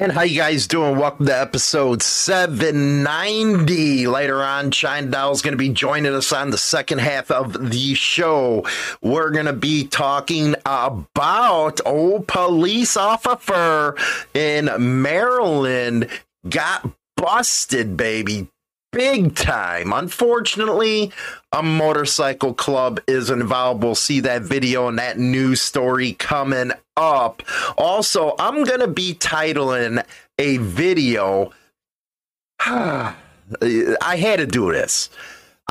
And how you guys doing? Welcome to episode 790. Later on, China Doll is going to be joining us on the second half of the show. We're going to be talking about old police officer in Maryland got busted, baby big time. Unfortunately, a motorcycle club is involved. We'll see that video and that news story coming up. Also, I'm going to be titling a video. I had to do this.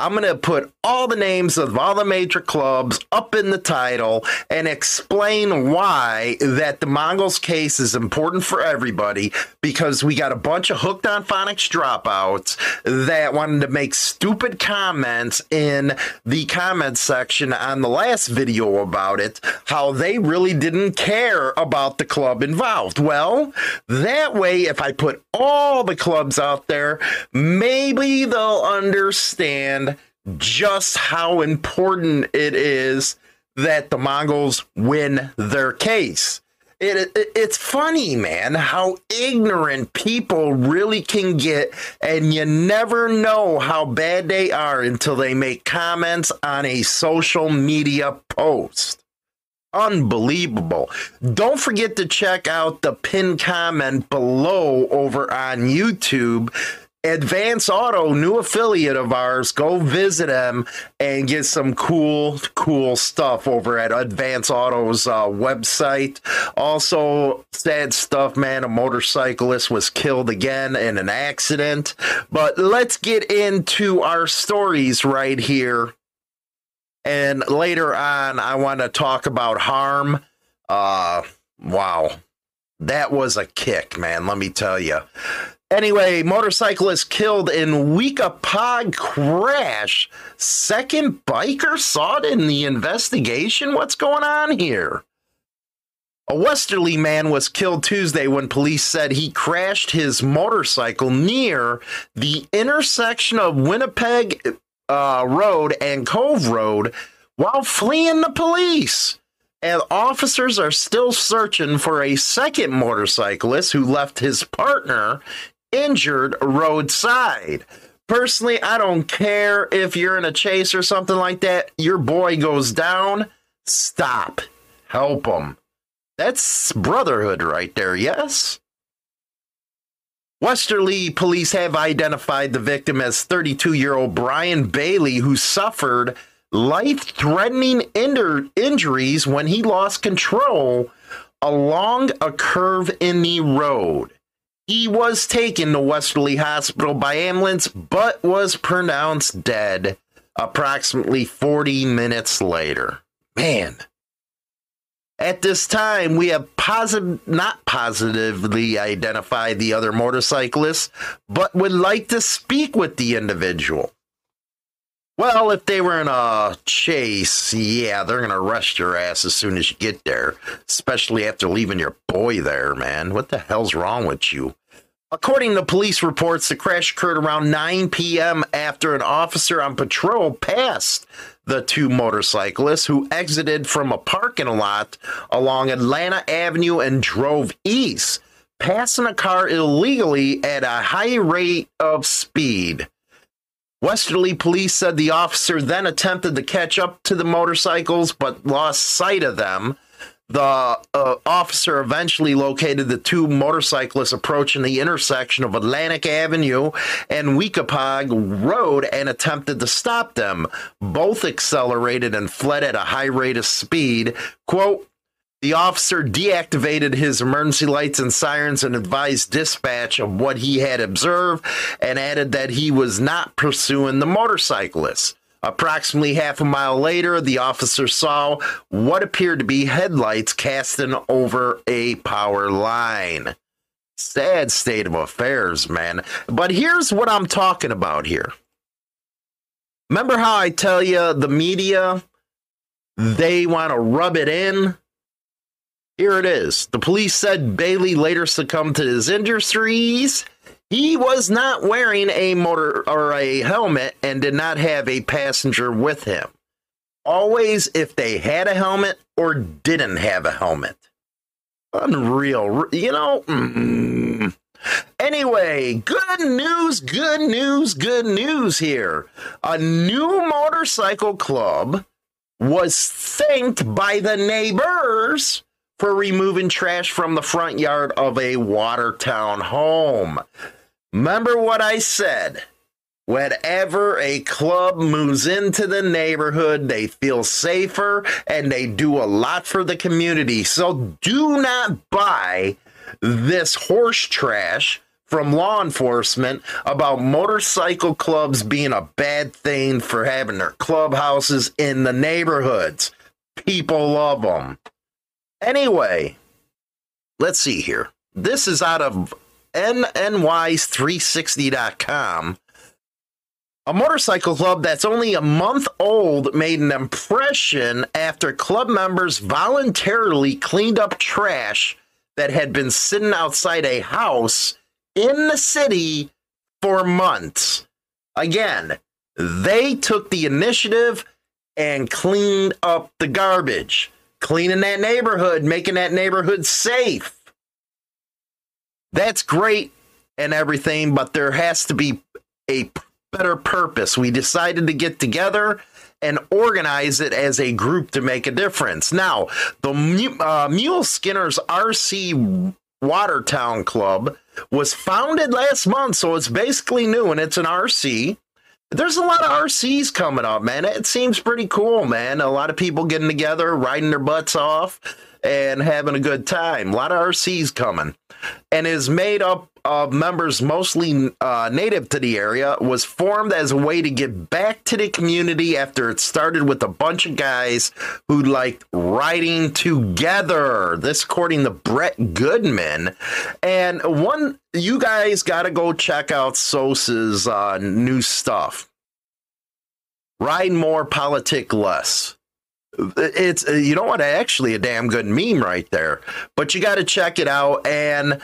I'm going to put all the names of all the major clubs up in the title and explain why that the Mongols case is important for everybody because we got a bunch of hooked on phonics dropouts that wanted to make stupid comments in the comment section on the last video about it, how they really didn't care about the club involved. Well, that way, if I put all the clubs out there, maybe they'll understand just how important it is that the Mongols win their case. It, it, it's funny, man, how ignorant people really can get, and you never know how bad they are until they make comments on a social media post. Unbelievable. Don't forget to check out the pinned comment below over on YouTube Advance Auto, new affiliate of ours. Go visit them and get some cool, cool stuff over at Advance Auto's uh, website. Also, sad stuff, man. A motorcyclist was killed again in an accident. But let's get into our stories right here. And later on, I want to talk about harm. Uh, wow. That was a kick, man. Let me tell you. Anyway, motorcyclist killed in Weekapaug crash. Second biker sought in the investigation. What's going on here? A Westerly man was killed Tuesday when police said he crashed his motorcycle near the intersection of Winnipeg uh, Road and Cove Road while fleeing the police. And officers are still searching for a second motorcyclist who left his partner injured roadside. Personally, I don't care if you're in a chase or something like that. Your boy goes down. Stop. Help him. That's brotherhood right there, yes? Westerly police have identified the victim as 32 year old Brian Bailey, who suffered life threatening injuries when he lost control along a curve in the road. He was taken to Westerly Hospital by ambulance, but was pronounced dead approximately 40 minutes later. Man. At this time, we have positive, not positively identified the other motorcyclist, but would like to speak with the individual. Well, if they were in a chase, yeah, they're going to arrest your ass as soon as you get there, especially after leaving your boy there, man. What the hell's wrong with you? According to police reports, the crash occurred around 9 p.m. after an officer on patrol passed the two motorcyclists who exited from a parking lot along Atlanta Avenue and drove east, passing a car illegally at a high rate of speed. Westerly police said the officer then attempted to catch up to the motorcycles but lost sight of them the uh, officer eventually located the two motorcyclists approaching the intersection of Atlantic Avenue and Weekapaug Road and attempted to stop them. Both accelerated and fled at a high rate of speed. Quote, the officer deactivated his emergency lights and sirens and advised dispatch of what he had observed and added that he was not pursuing the motorcyclists. Approximately half a mile later, the officer saw what appeared to be headlights casting over a power line. Sad state of affairs, man. But here's what I'm talking about here. Remember how I tell you the media, they want to rub it in? Here it is. The police said Bailey later succumbed to his injuries he was not wearing a motor or a helmet and did not have a passenger with him. Always, if they had a helmet or didn't have a helmet. Unreal. You know, mm. Anyway, good news, good news, good news here. A new motorcycle club was thanked by the neighbors for removing trash from the front yard of a Watertown home. Remember what I said? Whenever a club moves into the neighborhood, they feel safer and they do a lot for the community. So do not buy this horse trash from law enforcement about motorcycle clubs being a bad thing for having their clubhouses in the neighborhoods. People love them. Anyway, let's see here. This is out of NNYs360.com. A motorcycle club that's only a month old made an impression after club members voluntarily cleaned up trash that had been sitting outside a house in the city for months. Again, they took the initiative and cleaned up the garbage, cleaning that neighborhood, making that neighborhood safe. That's great and everything, but there has to be a better purpose. We decided to get together and organize it as a group to make a difference. Now, the uh, Mule Skinners RC Watertown Club was founded last month, so it's basically new and it's an RC. There's a lot of RCs coming up, man. It seems pretty cool, man. A lot of people getting together, riding their butts off, and having a good time. A lot of RCs coming. And is made up of members mostly uh, native to the area was formed as a way to get back to the community after it started with a bunch of guys who liked riding together. This, according to Brett Goodman. And one, you guys got to go check out Sosa's uh, new stuff. Ride more, politic less it's uh, you know what actually a damn good meme right there but you got to check it out and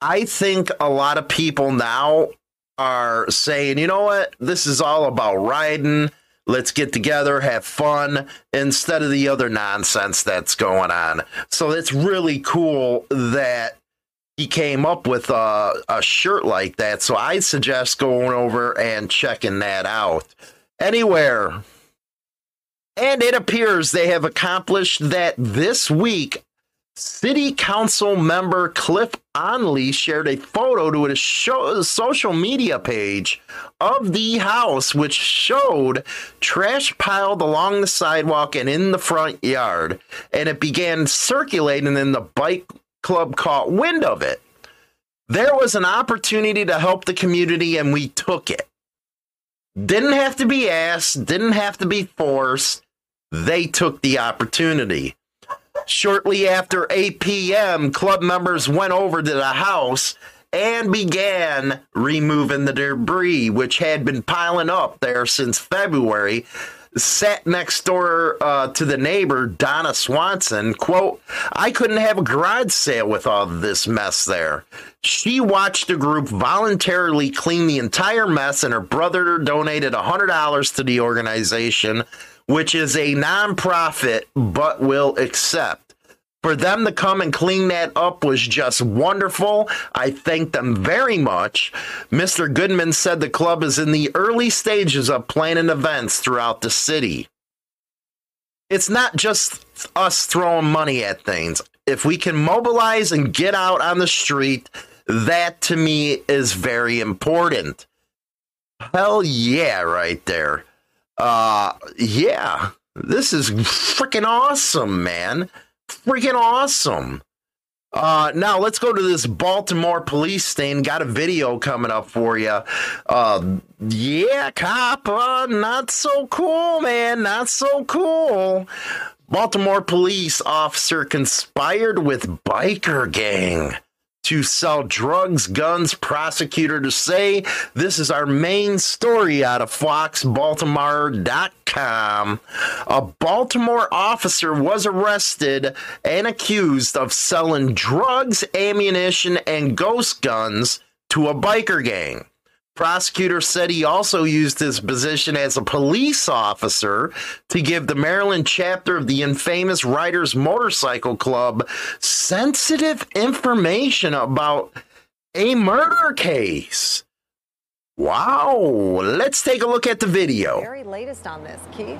I think a lot of people now are saying, you know what, this is all about riding. Let's get together, have fun, instead of the other nonsense that's going on. So it's really cool that he came up with a, a shirt like that. So I suggest going over and checking that out. Anywhere. And it appears they have accomplished that this week City Council member Cliff Onley shared a photo to a show, social media page of the house, which showed trash piled along the sidewalk and in the front yard. And it began circulating, and the bike club caught wind of it. There was an opportunity to help the community, and we took it. Didn't have to be asked, didn't have to be forced. They took the opportunity. Shortly after 8 p.m., club members went over to the house and began removing the debris, which had been piling up there since February. Sat next door uh, to the neighbor, Donna Swanson. Quote, I couldn't have a garage sale with all this mess there. She watched the group voluntarily clean the entire mess, and her brother donated $100 to the organization which is a nonprofit but will accept. For them to come and clean that up was just wonderful. I thank them very much. Mr. Goodman said the club is in the early stages of planning events throughout the city. It's not just us throwing money at things. If we can mobilize and get out on the street, that to me is very important. Hell yeah, right there. Uh, yeah, this is freaking awesome, man. Freaking awesome. Uh, now let's go to this Baltimore police thing. Got a video coming up for you. Uh, yeah, cop, uh, not so cool, man. Not so cool. Baltimore police officer conspired with biker gang to sell drugs, guns, prosecutor to say this is our main story out of foxbaltimore.com. A Baltimore officer was arrested and accused of selling drugs, ammunition, and ghost guns to a biker gang. Prosecutor said he also used his position as a police officer to give the Maryland chapter of the infamous Riders Motorcycle Club sensitive information about a murder case. Wow. Let's take a look at the video. Very latest on this, Keith.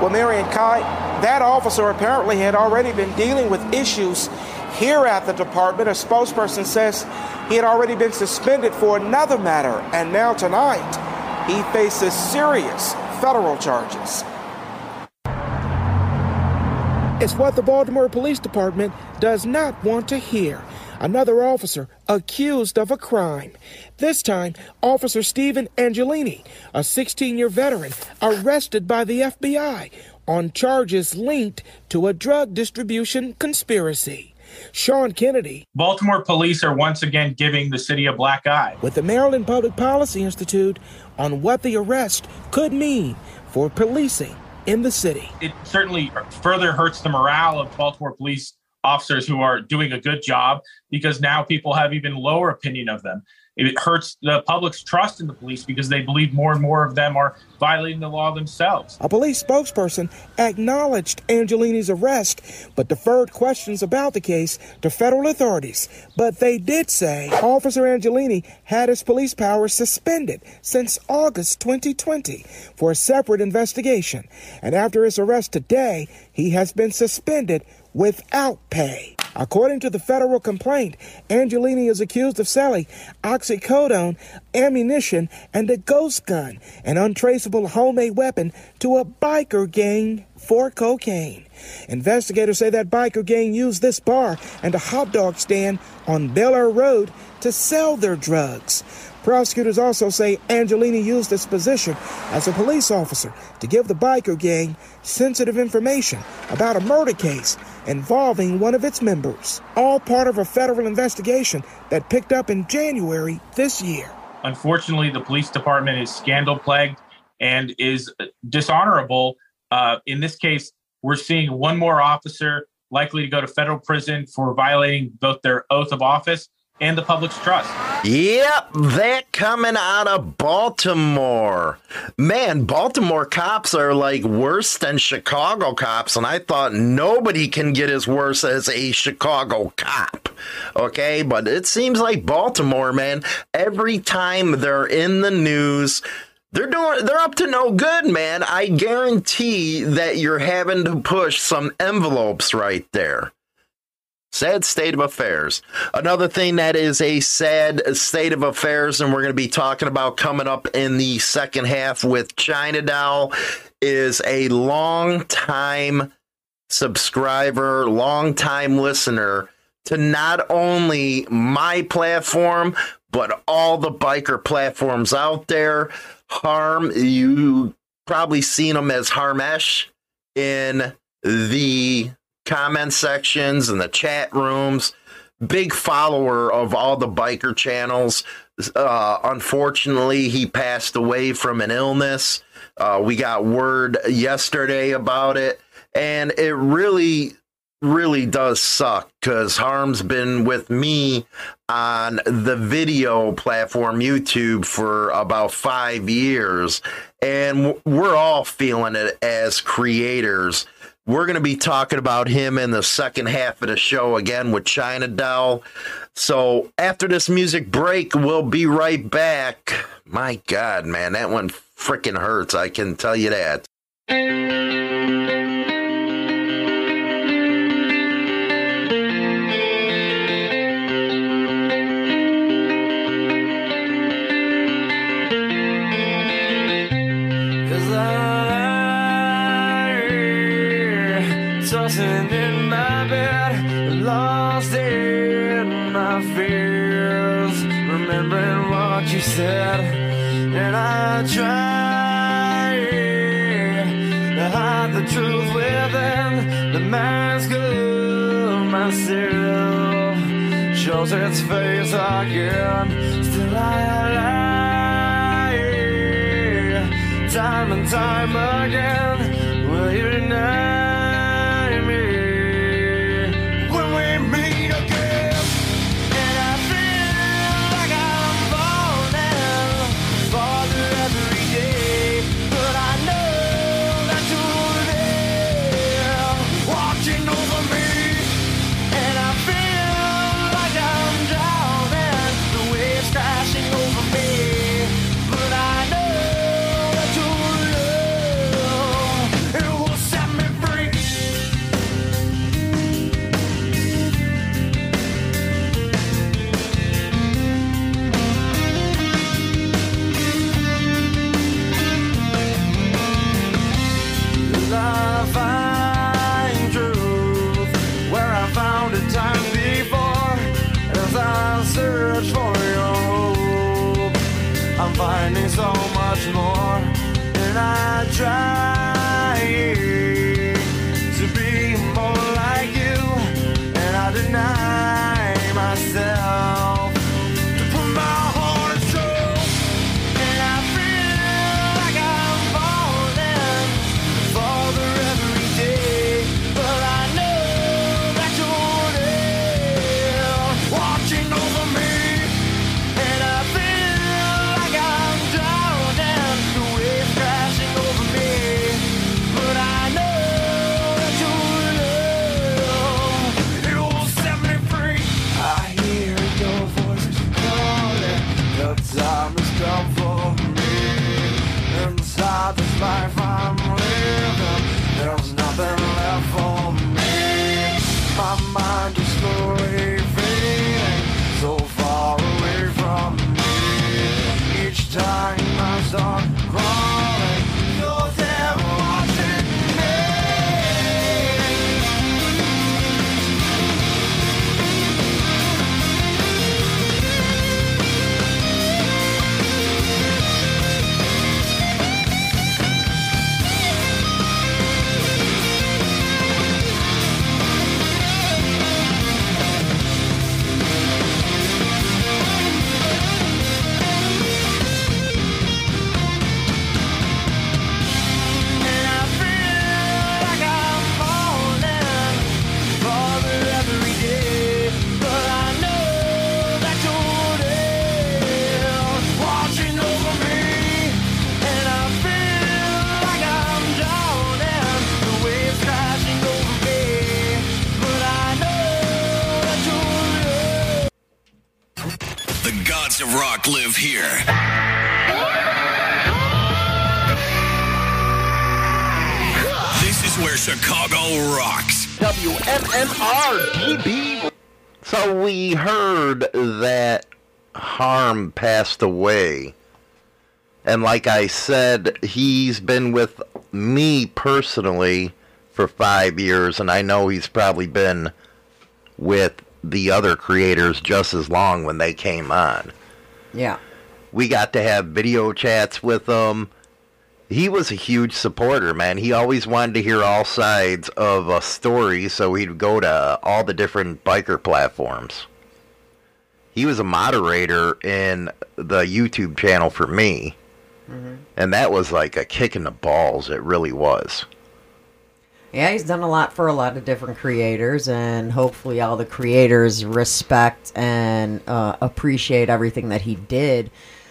Well, Marion Kai, that officer apparently had already been dealing with issues here at the department. A spokesperson says he had already been suspended for another matter, and now tonight he faces serious federal charges. It's what the Baltimore Police Department does not want to hear. Another officer accused of a crime. This time, Officer Stephen Angelini, a 16 year veteran, arrested by the FBI on charges linked to a drug distribution conspiracy. Sean Kennedy. Baltimore police are once again giving the city a black eye. With the Maryland Public Policy Institute on what the arrest could mean for policing in the city. It certainly further hurts the morale of Baltimore police officers who are doing a good job because now people have even lower opinion of them. It hurts the public's trust in the police because they believe more and more of them are violating the law themselves. A police spokesperson acknowledged Angelini's arrest, but deferred questions about the case to federal authorities. But they did say Officer Angelini had his police powers suspended since August 2020 for a separate investigation. And after his arrest today, he has been suspended without pay. According to the federal complaint, Angelini is accused of selling oxycodone, ammunition, and a ghost gun, an untraceable homemade weapon, to a biker gang for cocaine. Investigators say that biker gang used this bar and a hot dog stand on Bel Air Road to sell their drugs. Prosecutors also say Angelini used his position as a police officer to give the biker gang sensitive information about a murder case involving one of its members, all part of a federal investigation that picked up in January this year. Unfortunately, the police department is scandal plagued and is dishonorable. Uh, in this case, we're seeing one more officer likely to go to federal prison for violating both their oath of office and the public's trust. Yep, that coming out of Baltimore. Man, Baltimore cops are like worse than Chicago cops, and I thought nobody can get as worse as a Chicago cop. Okay, but it seems like Baltimore, man, every time they're in the news, they're doing they're up to no good, man. I guarantee that you're having to push some envelopes right there. Sad state of affairs. Another thing that is a sad state of affairs, and we're going to be talking about coming up in the second half with China Doll, is a long time subscriber, long time listener to not only my platform, but all the biker platforms out there. Harm, you probably seen him as Harmesh in the comment sections and the chat rooms. Big follower of all the biker channels. Uh, unfortunately, he passed away from an illness. Uh, we got word yesterday about it, and it really, really does suck because Harm's been with me on the video platform YouTube for about five years, and we're all feeling it as creators we're going to be talking about him in the second half of the show again with China Doll. So after this music break, we'll be right back. My God, man, that one freaking hurts. I can tell you that. Said, and I try to hide the truth within the mask of myself. Shows its face again, still I lie. Time and time again, time for me. Inside this life I'm living, there's nothing of rock live here. This is where Chicago rocks. WMMR DB. So we heard that Harm passed away. And like I said, he's been with me personally for five years, and I know he's probably been with the other creators just as long when they came on. Yeah. We got to have video chats with him. He was a huge supporter, man. He always wanted to hear all sides of a story, so he'd go to all the different biker platforms. He was a moderator in the YouTube channel for me, mm-hmm. and that was like a kick in the balls. It really was. Yeah, he's done a lot for a lot of different creators, and hopefully, all the creators respect and uh, appreciate everything that he did.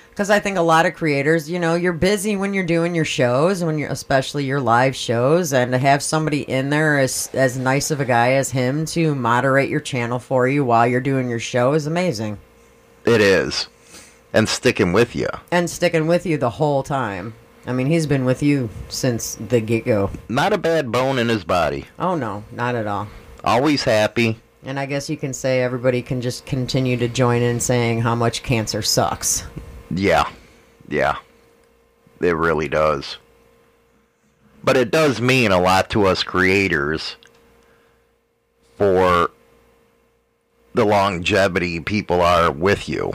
Because I think a lot of creators, you know, you're busy when you're doing your shows, when you're especially your live shows, and to have somebody in there as as nice of a guy as him to moderate your channel for you while you're doing your show is amazing, It is, and sticking with you. and sticking with you the whole time. I mean, he's been with you since the get go. Not a bad bone in his body. Oh no, not at all. Always happy. And I guess you can say everybody can just continue to join in saying how much cancer sucks. Yeah. Yeah. It really does. But it does mean a lot to us creators for the longevity people are with you.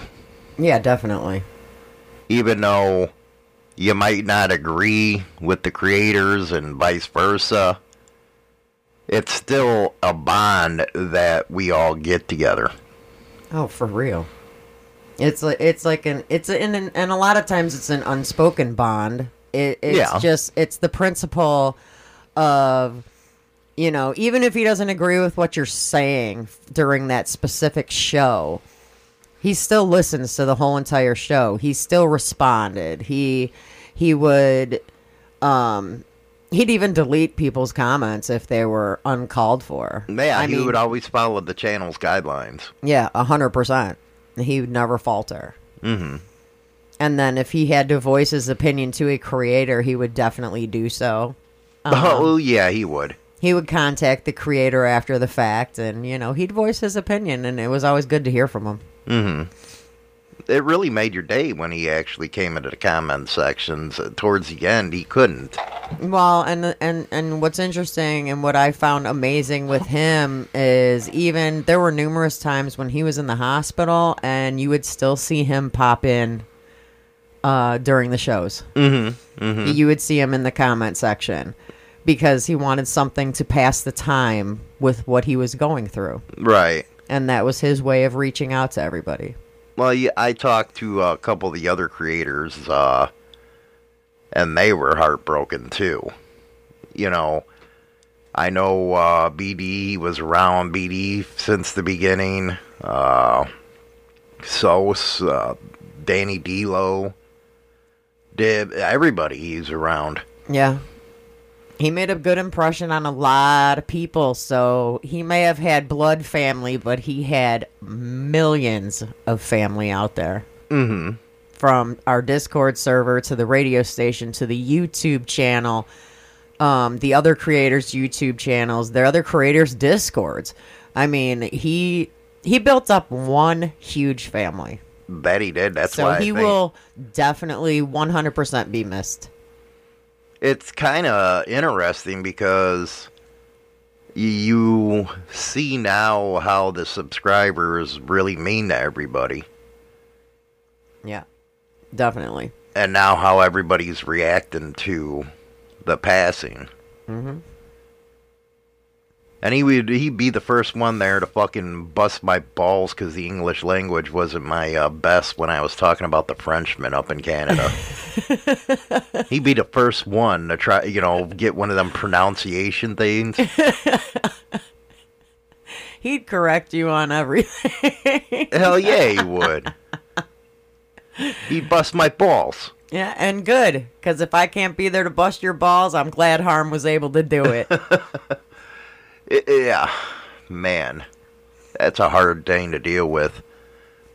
Yeah, definitely. Even though you might not agree with the creators and vice versa, it's still a bond that we all get together. Oh, for real. It's like it's like an it's a, and and a lot of times it's an unspoken bond. It, it's Yeah. just it's the principle of you know even if he doesn't agree with what you're saying during that specific show, he still listens to the whole entire show. He still responded. He he would um he'd even delete people's comments if they were uncalled for. Yeah, I he mean, would always follow the channel's guidelines. yeah, a hundred percent. He would never falter. Mm-hmm. And then if he had to voice his opinion to a creator, he would definitely do so. Oh, yeah, he would. He would contact the creator after the fact, and you know he'd voice his opinion, and it was always good to hear from him. It really made your day when he actually came into the comment sections. Towards the end, he couldn't. Well, and and and what's interesting and what I found amazing with him is even there were numerous times when he was in the hospital, and you would still see him pop in uh, during the shows. Mm-hmm, You would see him in the comment section because he wanted something to pass the time with what he was going through, Right. And that was his way of reaching out to everybody. Well, yeah, I talked to a couple of the other creators, uh, and they were heartbroken too. You know, I know uh, BD was around BD since the beginning. Uh, Sos, uh, Danny D'Lo, Dib, everybody he's around. Yeah. He made a good impression on a lot of people, so he may have had blood family, but he had millions of family out there. Mm-hmm. From our Discord server to the radio station to the YouTube channel, um, the other creators' YouTube channels, their other creators' Discords. I mean, he he built up one huge family. That he did. That's so why he will definitely 100% be missed. It's kind of interesting because you see now how the subscribers really mean to everybody Yeah, definitely. and now how everybody's reacting to the passing Mm-hmm. And he would he'd be the first one there to fucking bust my balls because the english language wasn't my uh, best when i was talking about the frenchman up in canada he'd be the first one to try you know get one of them pronunciation things He'd correct you on everything. Hell yeah, he would. He'd bust my balls. yeah, and good, because if I can't be there to bust your balls, I'm glad Harm was able to do it. Yeah, man, that's a hard thing to deal with.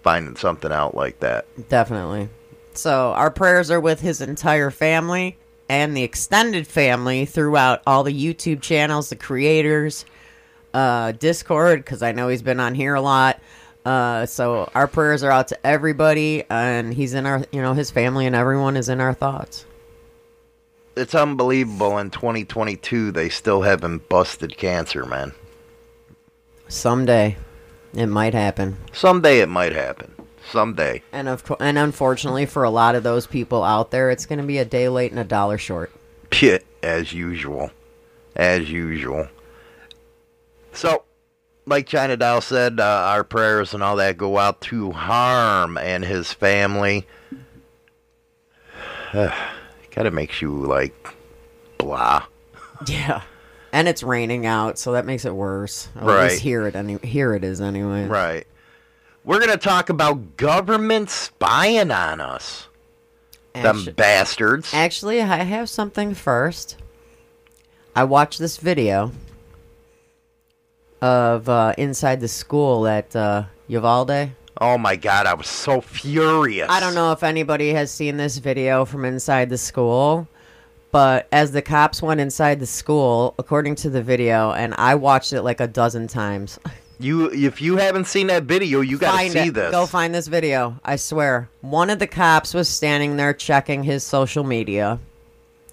Finding something out like that. definitely. So our prayers are with his entire family and the extended family throughout all the YouTube channels, the creators, uh, Discord, because I know he's been on here a lot. Uh, so our prayers are out to everybody, and he's in our, you know, his family and everyone is in our thoughts. It's unbelievable. In 2022, they still haven't busted cancer, man. Someday, it might happen. Someday it might happen. Someday. And of co- and unfortunately for a lot of those people out there, it's going to be a day late and a dollar short. Pit as usual. As usual. So, like China Doll said, uh, our prayers and all that go out to Harm and his family. kind of makes you like blah. Yeah. And it's raining out, so that makes it worse. Or At Right. least here it any here it is anyway. Right. We're going to talk about government spying on us. Them bastards. Actually, I have something first. I watched this video of uh, inside the school at uh, Uvalde. Oh my god, I was so furious. I don't know if anybody has seen this video from inside the school, but as the cops went inside the school, according to the video, and I watched it like a dozen times. You if you haven't seen that video, you got to see it. this. Go find this video. I swear. One of the cops was standing there checking his social media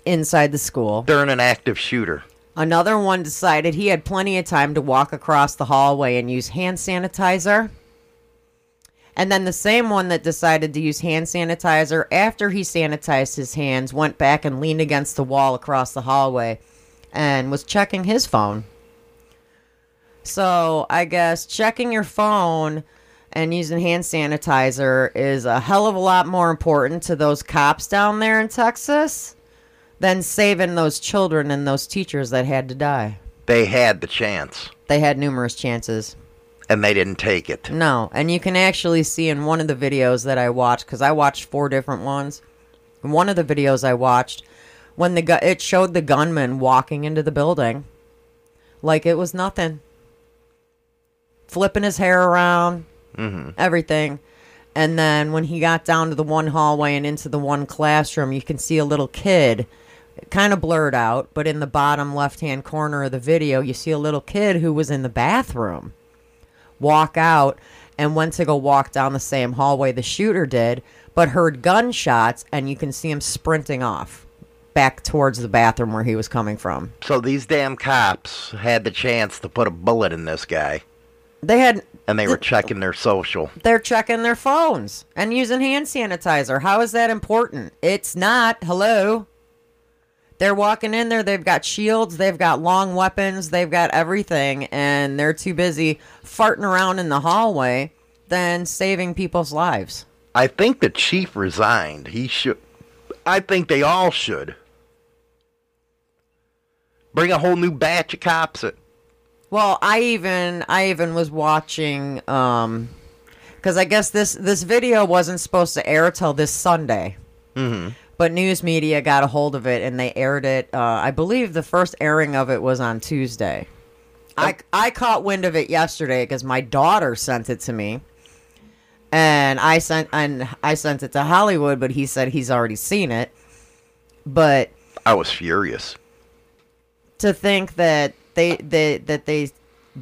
inside the school. During an active shooter. Another one decided he had plenty of time to walk across the hallway and use hand sanitizer. And then the same one that decided to use hand sanitizer after he sanitized his hands went back and leaned against the wall across the hallway and was checking his phone. So I guess checking your phone and using hand sanitizer is a hell of a lot more important to those cops down there in Texas than saving those children and those teachers that had to die. They had the chance They had numerous chances. And they didn't take it. No, and you can actually see in one of the videos that I watched because I watched four different ones. In one of the videos I watched, when the gu- it showed the gunman walking into the building, like it was nothing, flipping his hair around, mm-hmm. everything. And then when he got down to the one hallway and into the one classroom, you can see a little kid, kind of blurred out, but in the bottom left hand corner of the video, you see a little kid who was in the bathroom walk out and went to go walk down the same hallway the shooter did, but heard gunshots and you can see him sprinting off back towards the bathroom where he was coming from. So these damn cops had the chance to put a bullet in this guy. They had And they were checking their social. they're checking their phones and using hand sanitizer. How is that important? It's not. Hello. They're walking in there. They've got shields. They've got long weapons. They've got everything. And they're too busy farting around in the hallway than saving people's lives. I think the chief resigned. He should. I think they all should. Bring a whole new batch of cops. in. Well, I even I even was watching um cuz I guess this this video wasn't supposed to air till this Sunday. Mhm. But news media got a hold of it and they aired it uh I believe the first airing of it was on Tuesday. I I caught wind of it yesterday cuz my daughter sent it to me. And I sent and I sent it to Hollywood, but he said he's already seen it. But I was furious. to think that they, they that they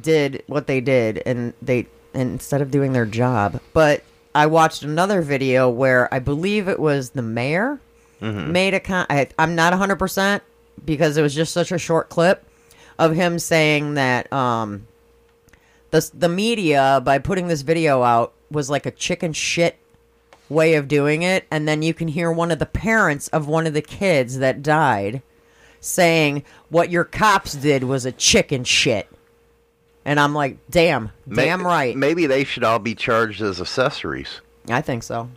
did what they did and they instead of doing their job but i watched another video where i believe it was the mayor made a con- I, i'm not 100% because it was just such a short clip of him saying that um the, the media by putting this video out was like a chicken shit way of doing it and then you can hear one of the parents of one of the kids that died saying what your cops did was a chicken shit. And I'm like, damn, damn right. Maybe they should all be charged as accessories. I think so.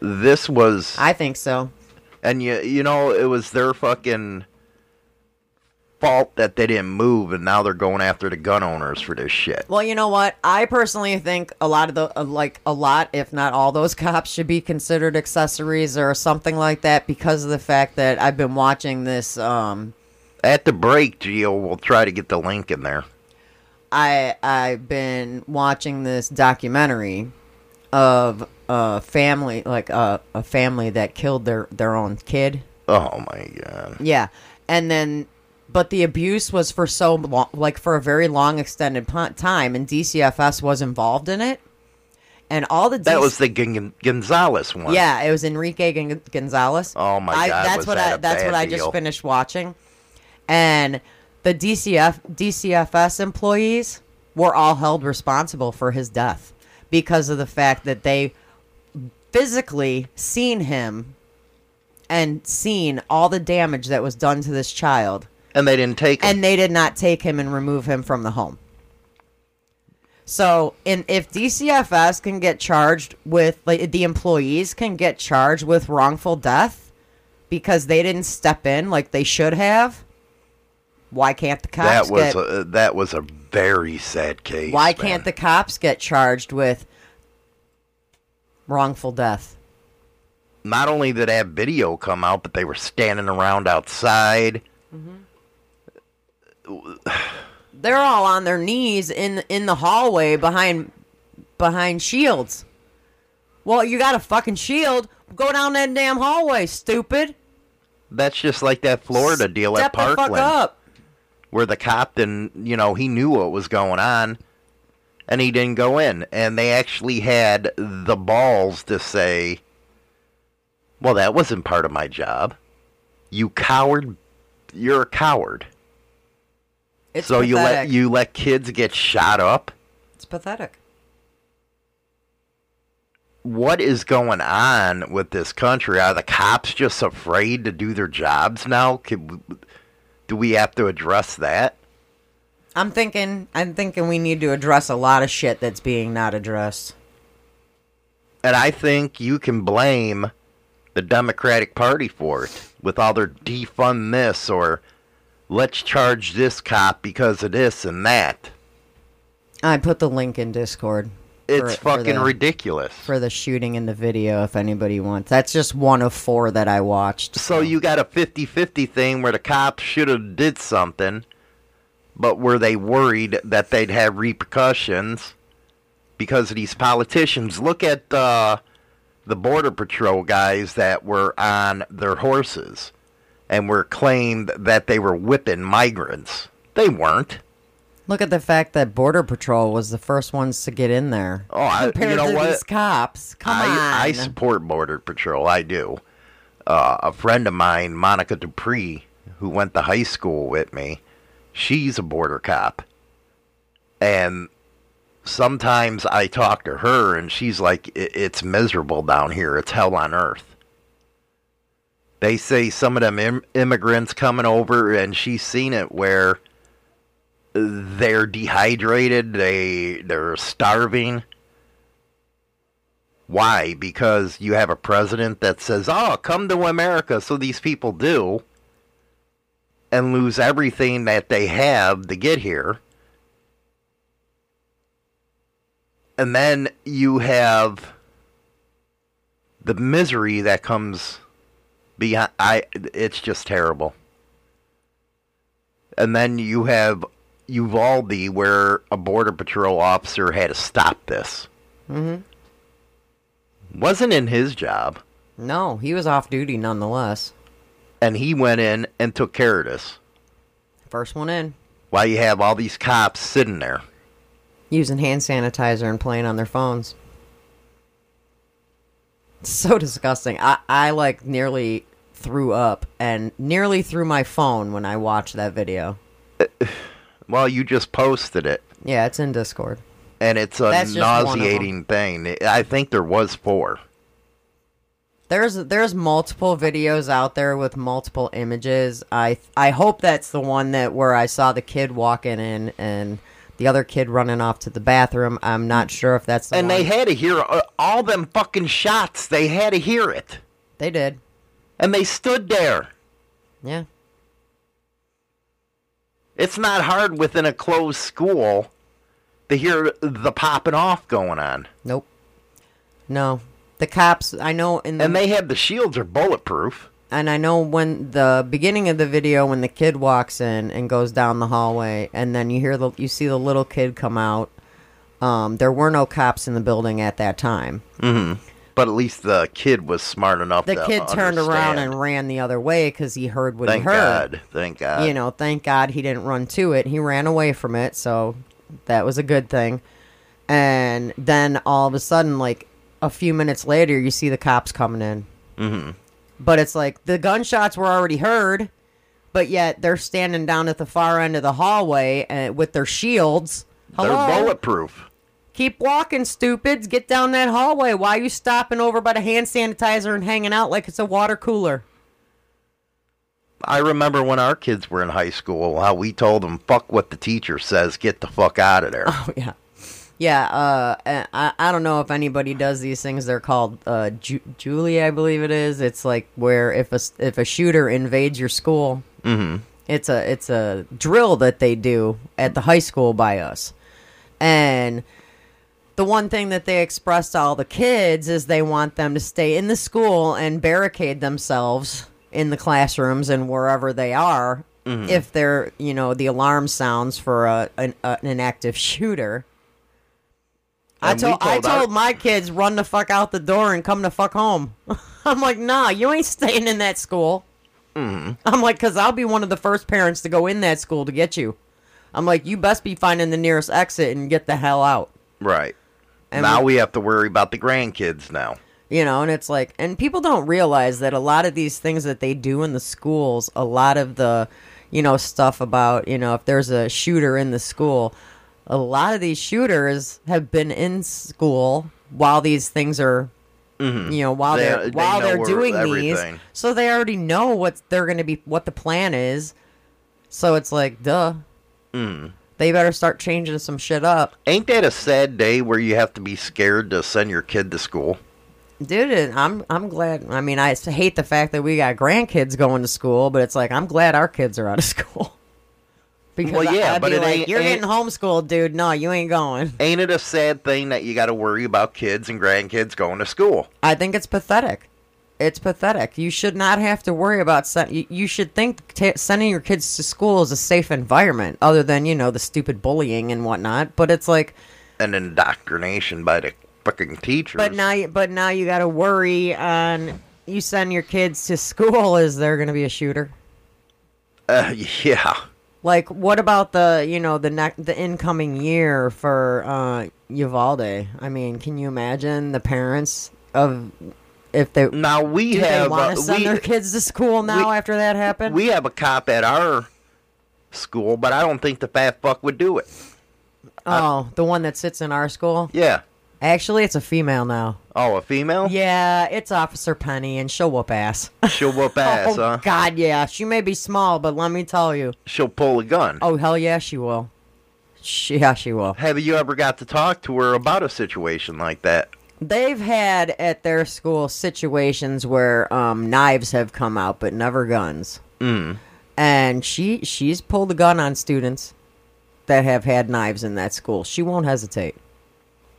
This was, I think so. and you you know, it was their fucking fault that they didn't move, and now they're going after the gun owners for this shit. Well, you know what? I personally think a lot of the uh, like a lot, if not all, those cops should be considered accessories or something like that because of the fact that I've been watching this. Um, At the break, Gio, we'll try to get the link in there. I I've been watching this documentary of a family, like a a family that killed their their own kid. Oh my god. Yeah, and then, but the abuse was for so long, like for a very long extended po- time, and DCFS was involved in it, and all the That was the Gon- Gonzalez one. yeah, it was Enrique Gon- Gonzalez. Oh my I, God, that's what that I that's what I just deal. finished watching, and the DCF DCFS employees were all held responsible for his death because of the fact that they physically seen him and seen all the damage that was done to this child And they didn't take him. and they did not take him and remove him from the home. So, in if DCFS can get charged with like the employees can get charged with wrongful death because they didn't step in like they should have, why can't the cops that was get a, that was a very sad case. why man. can't the cops get charged with wrongful death? Not only did that video come out, but they were standing around outside. Mm-hmm. They're all on their knees in in the hallway behind behind shields. Well, you got a fucking shield. Go down that damn hallway, stupid. That's just like that Florida deal Step at the fuck Parkland, up. Where the captain, you know, he knew what was going on, and he didn't go in. And they actually had the balls to say, "Well, that wasn't part of my job. You coward! You're a coward." It's so pathetic. you let you let kids get shot up. It's pathetic. what is going on with this country? Are the cops just afraid to do their jobs now? Can, do we have to address that? I'm thinking. I'm thinking we need to address a lot of shit that's being not addressed. And I think you can blame the Democratic Party for it with all their defund this or let's charge this cop because of this and that. I put the link in Discord. It's for- for fucking the- ridiculous. for the shooting in the video if anybody wants. That's just one of four that I watched. So you got a 50-50 thing where the cops should have did something, but were they worried that they'd have repercussions because of these politicians? Look at uh, the border patrol guys that were on their horses and were claimed that they were whipping migrants. They weren't. Look at the fact that Border Patrol was the first ones to get in there. Oh, I, compared you know to what? these cops. Come I, on. I support Border Patrol. I do. Uh, a friend of mine, Monica Dupree, who went to high school with me, she's a border cop. And sometimes I talk to her, and she's like, "It's miserable down here. It's hell on earth." They say some of them Im- immigrants coming over, and she's seen it where they're dehydrated, they they're starving. Why? Because you have a president that says, "Oh, come to America," so these people do, and lose everything that they have to get here. And then you have the misery that comes behind. I. It's just terrible. And then you have Uvalde, where a border patrol officer had to stop this. Mhm. Wasn't in his job, No, he was off duty nonetheless. and he went in and took care of this. First one in. While you have all these cops sitting there. using hand sanitizer and playing on their phones. So disgusting. I, I like nearly threw up and nearly threw my phone when I watched that video. Well, you just posted it, Yeah, it's in Discord. and it's a That's just one of 'em. nauseating thing. I think there was four. There's there's multiple videos out there with multiple images. I I hope that's the one that where I saw the kid walking in and the other kid running off to the bathroom. I'm not sure if that's the And one. they had to hear uh, all them fucking shots. They had to hear it. they did. And they stood there. Yeah. It's not hard within a closed school to hear the popping off going on. Nope. No. The cops, I know in the And they have the shields are bulletproof. and I know when the beginning of the video when the kid walks in and goes down the hallway and then you hear the you see the little kid come out um, there were no cops in the building at that time. But at least the kid was smart enough The kid turned around and ran the other way because he heard what Thank he heard. God. Thank God. You know, thank God he didn't run to it. He ran away from it, so that was a good thing. And then all of a sudden, like a few minutes later, you see the cops coming in. Mm-hmm. But it's like the gunshots were already heard, but yet they're standing down at the far end of the hallway and with their shields. Hello? They're bulletproof. Keep walking, stupids. Get down that hallway. Why are you stopping over by the hand sanitizer and hanging out like it's a water cooler? I remember when our kids were in high school, how we told them, "Fuck what the teacher says, get the fuck out of there." Oh yeah, yeah. Uh, I I don't know if anybody does these things. They're called uh, Ju- Julie, I believe it is. It's like where if a if a shooter invades your school, mm-hmm. it's a it's a drill that they do at the high school by us, and the one thing that they express to all the kids is they want them to stay in the school and barricade themselves in the classrooms and wherever they are if they're you know the alarm sounds for a, an, a, an active shooter I And we told, I told our- my kids run the fuck out the door and come the fuck home. I'm like, nah, you ain't staying in that school. Mm-hmm. I'm like, cause I'll be one of the first parents to go in that school to get you. I'm like, you best be finding the nearest exit and get the hell out. right. And now we- we have to worry about the grandkids now. You know, and it's like, and people don't realize that a lot of these things that they do in the schools, a lot of the, you know, stuff about, you know, if there's a shooter in the school, a lot of these shooters have been in school while these things are, you know, while They- they, are they while they're doing everything- these, so they already know what they're going to be, what the plan is. So it's like, duh, Mm. They better start changing some shit up. Ain't that a sad day where you have to be scared to send your kid to school? Dude, I'm I'm glad. I mean, I hate the fact that we got grandkids going to school, but it's like I'm glad our kids are out of school. Because Well, yeah, I'd but be like, you're getting homeschooled, dude. No, you ain't going. Ain't it a sad thing that you got to worry about kids and grandkids going to school? I think it's pathetic. It's pathetic. You should not have to worry about. Sen- you, should think t- sending your kids to school is a safe environment, other than you know the stupid bullying and whatnot. But it's like, an indoctrination by the fucking teachers. but now, you, but now you got to worry on. You send your kids to school. Is there going to be a shooter? Uh, yeah. Like, what about the you know the ne- the incoming year for uh, Uvalde? I mean, can you imagine the parents of if they Now we do they have want uh, to send we, their kids to school now we- after that happened? we have a cop at our school, but I don't think the fat fuck would do it. Oh, the one that sits in our school? Yeah. Actually, it's a female now. Oh, a female? Yeah, it's Officer Penny, and she'll whoop ass. She'll whoop ass, oh, huh? God, yeah. She may be small, but let me tell you. She'll pull a gun. Oh, hell yeah, she will. She, yeah, she will. Have you ever got to talk to her about a situation like that? They've had at their school situations where um, knives have come out, but never guns. Mm. And she she's pulled a gun on students that have had knives in that school. She won't hesitate.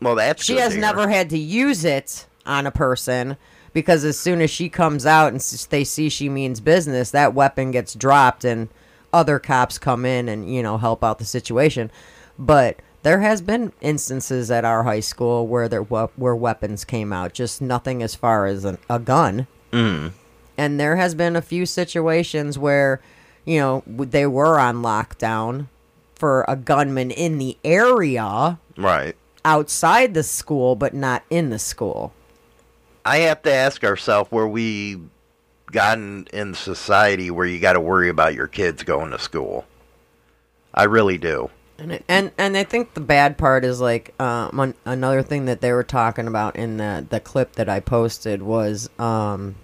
Well, that's She has never had to use it on a person because as soon as she comes out and they see she means business, that weapon gets dropped and other cops come in and you know help out the situation. But there has been instances at our high school where there we- where weapons came out, just nothing as far as an, a gun. Mm. And there has been a few situations where you know they were on lockdown for a gunman in the area Right. outside the school but not in the school. I have to ask ourselves where we gotten in society where you got to worry about your kids going to school. I really do. And and and I think the bad part is like um, one, another thing that they were talking about in the the clip that I posted was um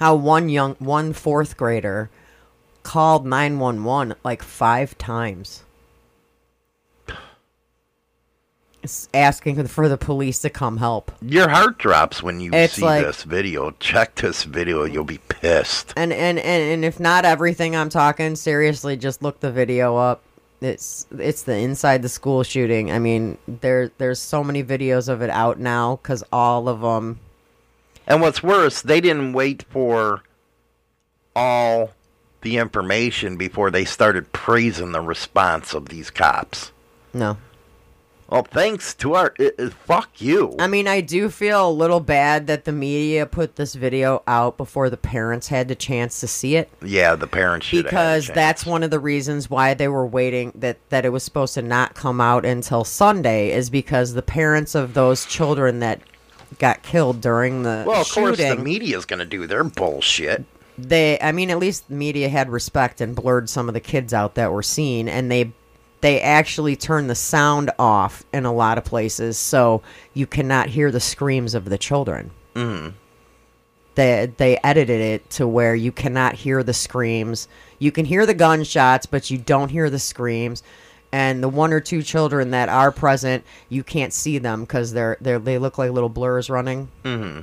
how one young one fourth grader called 911 like 5 times. It's asking for the police to come help. Your heart drops when you It's see like- this video. Check this video, you'll be pissed. And, and and and if not everything I'm talking seriously, just look the video up. It's it's the inside the school shooting. I mean, there there's so many videos of it out now because all of them. And what's worse, they didn't wait for all the information before they started praising the response of these cops. No, Well, thanks to our. i i- fuck you. I mean I do feel a little bad that the media put this video out before the parents had the chance to see it. yeah, the parents should because that's one of the reasons why they were waiting that that it was supposed to not come out until Sunday is because the parents of those children that got killed during the Well, of course, the shooting, media's going to do their bullshit. they I mean at least the media had respect and blurred some of the kids out that were seen and they they actually turn the sound off in a lot of places so you cannot hear the screams of the children. Mm. They they edited it to where you cannot hear the screams. You can hear the gunshots, but you don't hear the screams. And the one or two children that are present, you can't see them because they're they they look like little blurs running hmm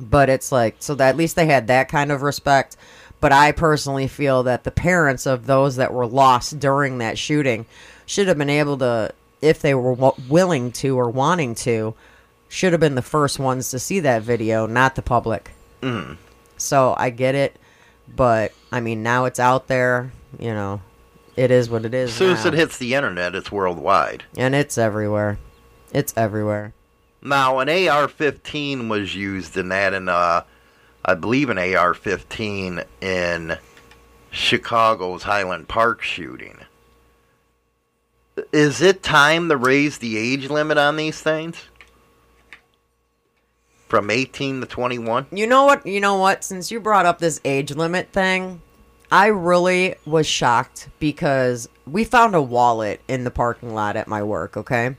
but it's like so that at least they had that kind of respect but i personally feel that the parents of those that were lost during that shooting should have been able to if they were w- willing to or wanting to should have been the first ones to see that video not the public Mm. so i get it but i mean now it's out there you know it is what it is As soon as it hits the internet, it's worldwide. and it's everywhere it's everywhere Now, an AR-15 was used in that, and uh, I believe an AR-15 in Chicago's Highland Park shooting. Is it time to raise the age limit on these things? From 18 to 21? You know what? You know what? Since you brought up this age limit thing, I really was shocked because we found a wallet in the parking lot at my work, okay?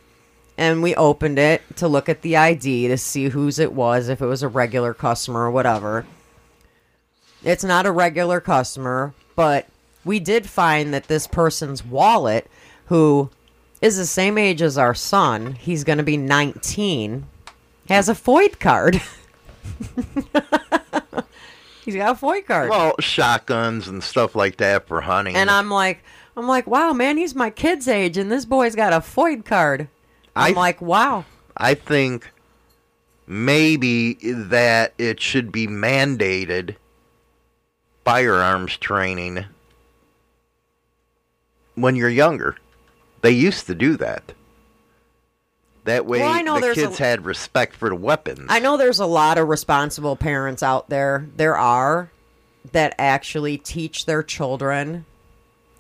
And we opened it to look at the ID to see whose it was, if it was a regular customer or whatever. It's not a regular customer, but we did find that this person's wallet, who is the same age as our son, he's going to be 19, has a FOID card. He's got a FOID card. Well, shotguns and stuff like that for hunting. and I'm like, I'm like, wow, man, he's my kid's age, and this boy's got a FOID card. I'm like, wow. I think maybe that it should be mandated firearms training when you're younger. They used to do that. That way, Well, I know the there's a- kids had respect for the weapons. I know there's a lot of responsible parents out there. There are that actually teach their children,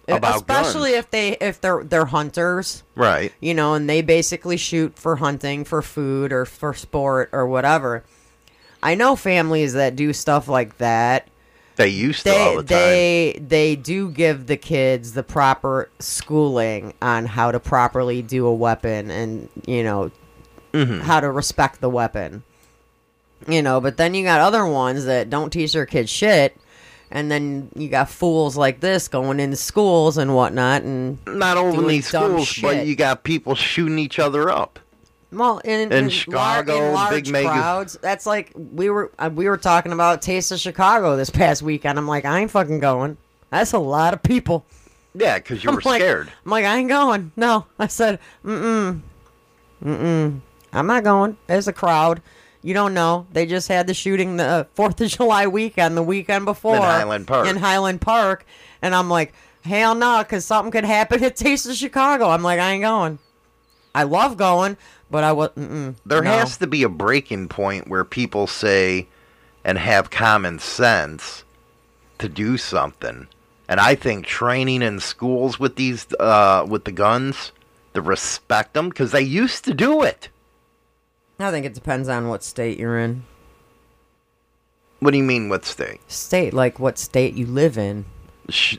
especially guns. if they if they're they're hunters. Right. you know, and they basically shoot for hunting, for food, or for sport, or whatever. I know families that do stuff like that. They used to all they the time. they they do give the kids the proper schooling on how to properly do a weapon and you know Mm-hmm. how to respect the weapon you know but then you got other ones that don't teach their kids shit and then you got fools like this going into schools and whatnot and Not only schools, but you got people shooting each other up. Well, in, In in Chicago, lar- in large big crowds, that's like we were uh, we were talking about Taste of Chicago this past weekend. I'm like, I ain't fucking going. That's a lot of people. Yeah, because you I'm were like, scared. I'm like, I ain't going. No, I said, mm mm, mm mm. I'm not going. There's a crowd. You don't know. They just had the shooting the uh, Fourth of July weekend, the weekend before in Highland Park. In Highland Park, and I'm like, hell no, because something could happen at Taste of Chicago. I'm like, I ain't going. I love going, but I was. There no. has to be a breaking point where people say and have common sense to do something. And I think training in schools with these uh, with the guns to respect them because they used to do it. I think it depends on what state you're in. What do you mean? What state? State, like what state you live in. Sh-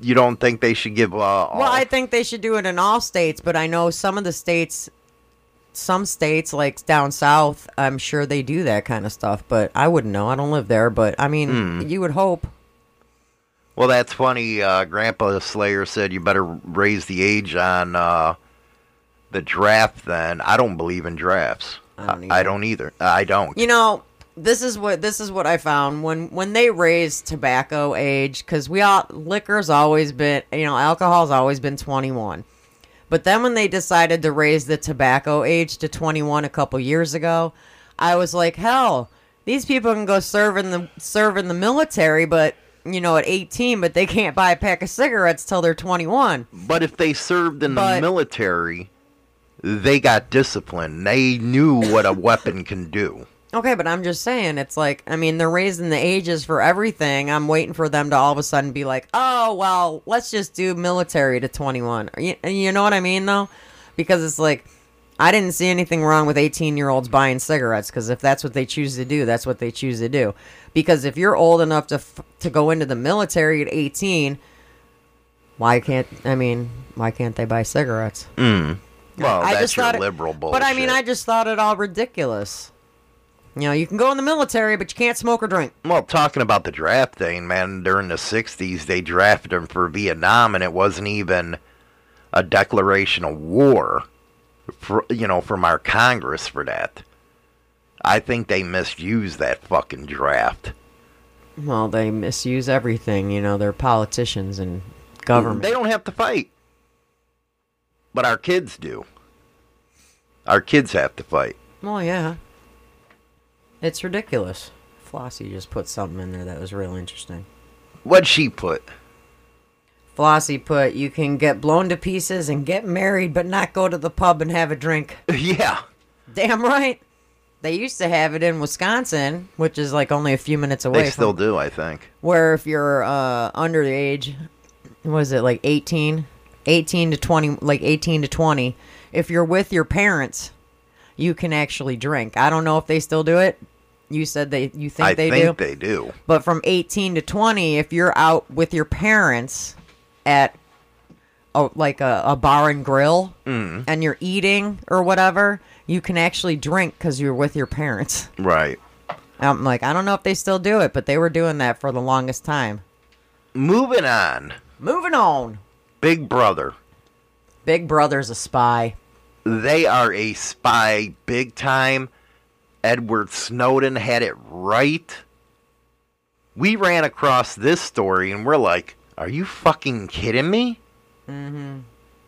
you don't think they should give? Uh, all? Well, I think they should do it in all states, but I know some of the states, some states like down south, I'm sure they do that kind of stuff. But I wouldn't know. I don't live there. But I mean, Hmm. you would hope. Well, that's funny. Uh, Grandpa Slayer said you better raise the age on uh, the draft. Then I don't believe in drafts. I don't I either. don't either. I don't. You know, this is what this is what I found when when they raised tobacco age because we all liquor's always been you know alcohol's always been 21. But then when they decided to raise the tobacco age to 21 a couple years ago, I was like, hell, these people can go serve in the serve in the military, but you know at 18, but they can't buy a pack of cigarettes till they're 21. But if they served in But- the military, they got disciplined. They knew what a weapon can do. Okay, but I'm just saying, it's like, I mean, they're raising the ages for everything. I'm waiting for them to all of a sudden be like, oh, well, let's just do military to 21. You, you know what I mean, though? Because it's like, I didn't see anything wrong with 18 year olds buying cigarettes because if that's what they choose to do, that's what they choose to do. Because if you're old enough to f- to go into the military at 18, why can't I mean why can't they buy cigarettes? Mm. Well, I that's just your thought it- liberal bullshit. But I mean, I just thought it all ridiculous. You know, you can go in the military, but you can't smoke or drink. Well, talking about the draft thing, man, during the 60s, they drafted him for Vietnam, and it wasn't even a declaration of war, for, you know, from our Congress for that. I think they misused that fucking draft. Well, they misuse everything. You know, they're politicians and government. They don't have to fight. But our kids do. Our kids have to fight. Well, yeah. It's ridiculous. Flossie just put something in there that was real interesting. What'd she put? Flossie put, you can get blown to pieces and get married, but not go to the pub and have a drink. yeah. Damn right. They used to have it in Wisconsin, which is like only a few minutes away. They still from, do, I think. where if you're uh, under the age, was it like 18? 18 to 20, like 18 to 20. If you're with your parents, you can actually drink. I don't know if they still do it. You said they, you think I they think do? they do. But from 18 to 20, if you're out with your parents at a, like a, a bar and grill Mm. and you're eating or whatever, you can actually drink because you're with your parents. Right. I'm like, I don't know if they still do it, but they were doing that for the longest time. Moving on. Moving on. Big Brother. Big Brother's a spy. They are a spy big time. Edward Snowden had it right. We ran across this story and we're like, are you fucking kidding me? Mm-hmm.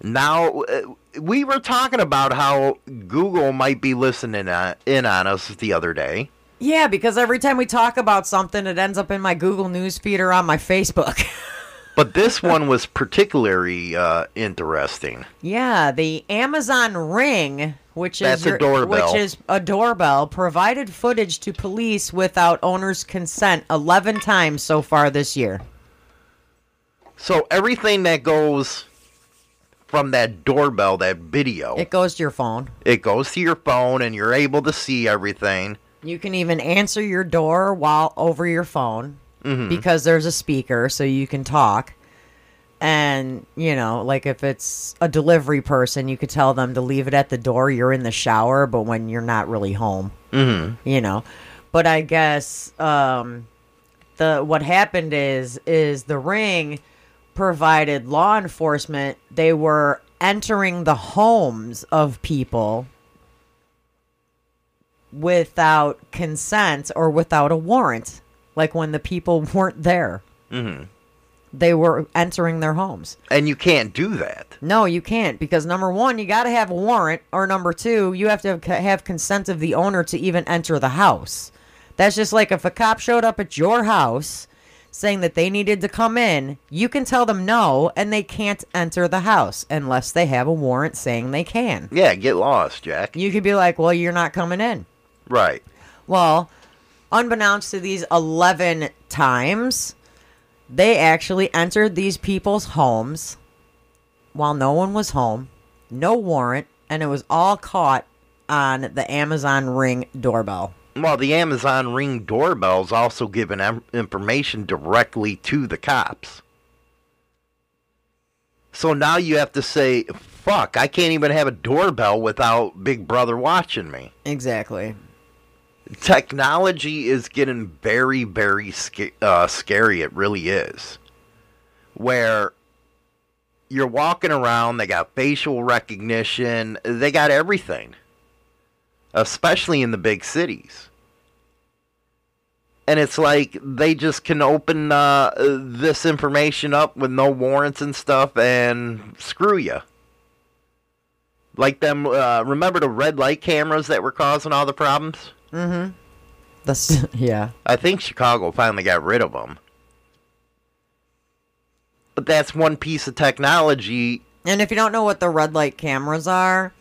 Now, uh, we were talking about how Google might be listening in on us the other day. Yeah, because every time we talk about something, it ends up in my Google News feed or on my Facebook. But this one was particularly uh, interesting. Yeah, the Amazon Ring, which That's is a doorbell. which is a doorbell, provided footage to police without owner's consent 11 times so far this year. So everything that goes from that doorbell, that video, It goes to your phone. it goes to your phone and you're able to see everything. You can even answer your door while over your phone. Because there's a speaker so you can talk. And, you know, like if it's a delivery person, you could tell them to leave it at the door. You're in the shower, but when you're not really home, mm-hmm. you know. But I guess um, the what happened is is the ring provided law enforcement. They were entering the homes of people without consent or without a warrant. Like when the people weren't there, mm-hmm. they were entering their homes. And you can't do that. No, you can't because number one, you got to have a warrant, or number two, you have to have- have consent of the owner to even enter the house. That's just like if a cop showed up at your house saying that they needed to come in, you can tell them no, and they can't enter the house unless they have a warrant saying they can. Yeah, get lost, Jack. You could be like, well, you're not coming in. Right. Well, unbeknownst to these 11 times, they actually entered these people's homes while no one was home, no warrant, and it was all caught on the Amazon Ring doorbell. Well, the Amazon Ring doorbell's also giving em- information directly to the cops. So now you have to say, fuck, I can't even have a doorbell without Big Brother watching me. Exactly. Technology is getting very, very uh, scary. It really is. Where you're walking around, they got facial recognition, they got everything especially in the big cities. And it's like they just can open uh, this information up with no warrants and stuff and screw you. Like them, uh, remember the red light cameras that were causing all the problems? Mm-hmm. That's, yeah. I think Chicago finally got rid of them. But that's one piece of technology. And if you don't know what the red light cameras are,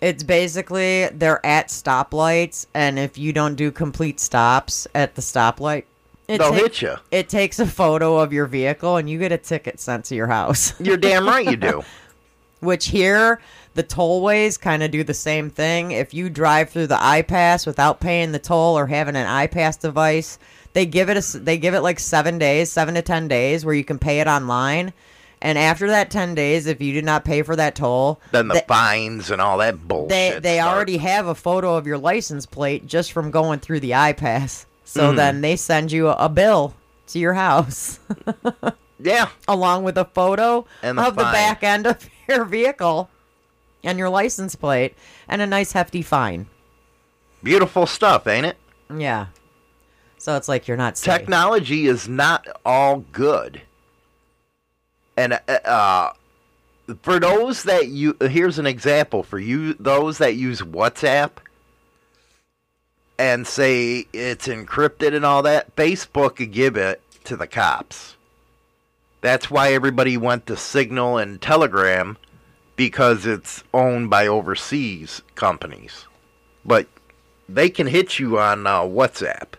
it's basically they're at stoplights, and if you don't do complete stops at the stoplight, it They'll take- hit you. It takes a photo of your vehicle, and you get a ticket sent to your house. You're damn right you do. Which here, the tollways kind of do the same thing. If you drive through the iPass without paying the toll or having an iPass device, they give it a they give it like seven days, seven to ten days, where you can pay it online. And after that ten days, if you did not pay for that toll, Then the they- fines and all that bullshit. they they start. already have a photo of your license plate just from going through the iPass. So Mhm. then they send you a, a bill to your house Yeah. along with a photo And the of the back end of your vehicle and your license plate and a nice hefty fine. Beautiful stuff, ain't it? Yeah. So it's like you're not safe. Technology is not all good. And uh, uh, for those that you, here's an example for you, those that use WhatsApp and say it's encrypted and all that, Facebook could give it to the cops. That's why everybody went to Signal and Telegram because it's owned by overseas companies. But they can hit you on uh, WhatsApp.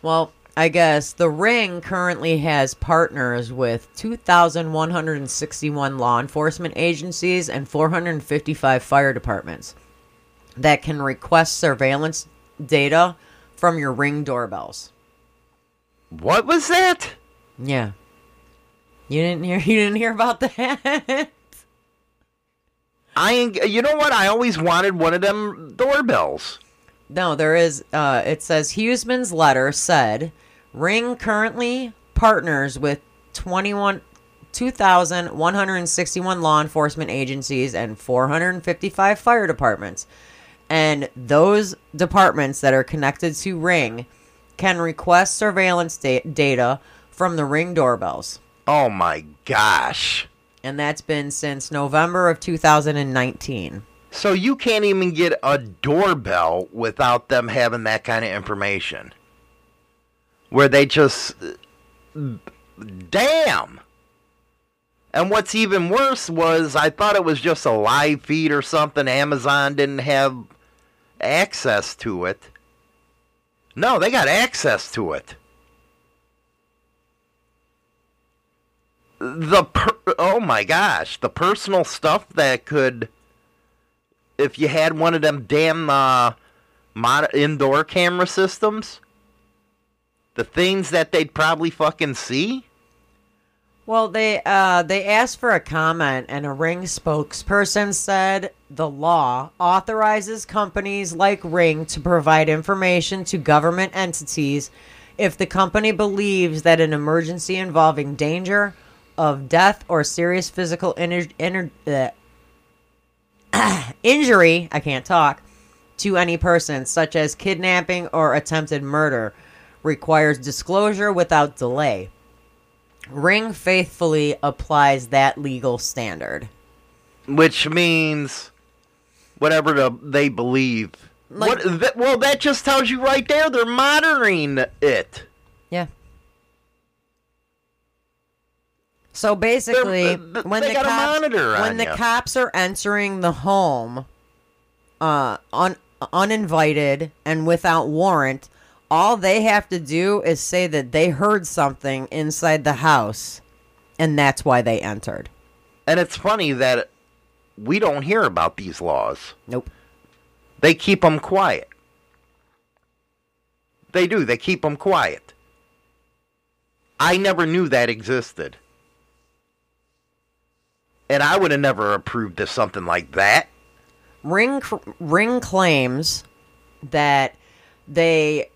Well, I guess the Ring currently has partners with 2,161 law enforcement agencies and 455 fire departments that can request surveillance data from your Ring doorbells. What was that? Yeah. You didn't hear you didn't hear about that? I ain't, you know what? I always wanted one of them doorbells. No, there is. Uh, it says Huseman's letter said Ring currently partners with 21, 2,161 law enforcement agencies and 455 fire departments. And those departments that are connected to Ring can request surveillance da- data from the Ring doorbells. Oh my gosh. And that's been since November of 2019. So you can't even get a doorbell without them having that kind of information. Where they just. Damn! And what's even worse was I thought it was just a live feed or something. Amazon didn't have access to it. No, they got access to it. The per- oh my gosh, the personal stuff that could if you had one of them damn uh, mod- indoor camera systems, The things that they'd probably fucking see? Well, they uh, they asked for a comment, and a Ring spokesperson said the law authorizes companies like Ring to provide information to government entities if the company believes that an emergency involving danger of death or serious physical inju- inju- uh, injury, I can't talk, to any person, such as kidnapping or attempted murder, requires disclosure without delay. Ring faithfully applies that legal standard. Which means whatever the, they believe. Like- what, that, well, that just tells you right there they're monitoring it. Yeah. So basically, uh, when they the cops, when the ya. cops are entering the home, uh, un, uninvited and without warrant, all they have to do is say that they heard something inside the house, and that's why they entered. And it's funny that we don't hear about these laws. Nope. They keep them quiet. They do. They keep them quiet. I never knew that existed. And I would have never approved of something like that. Ring Ring claims that they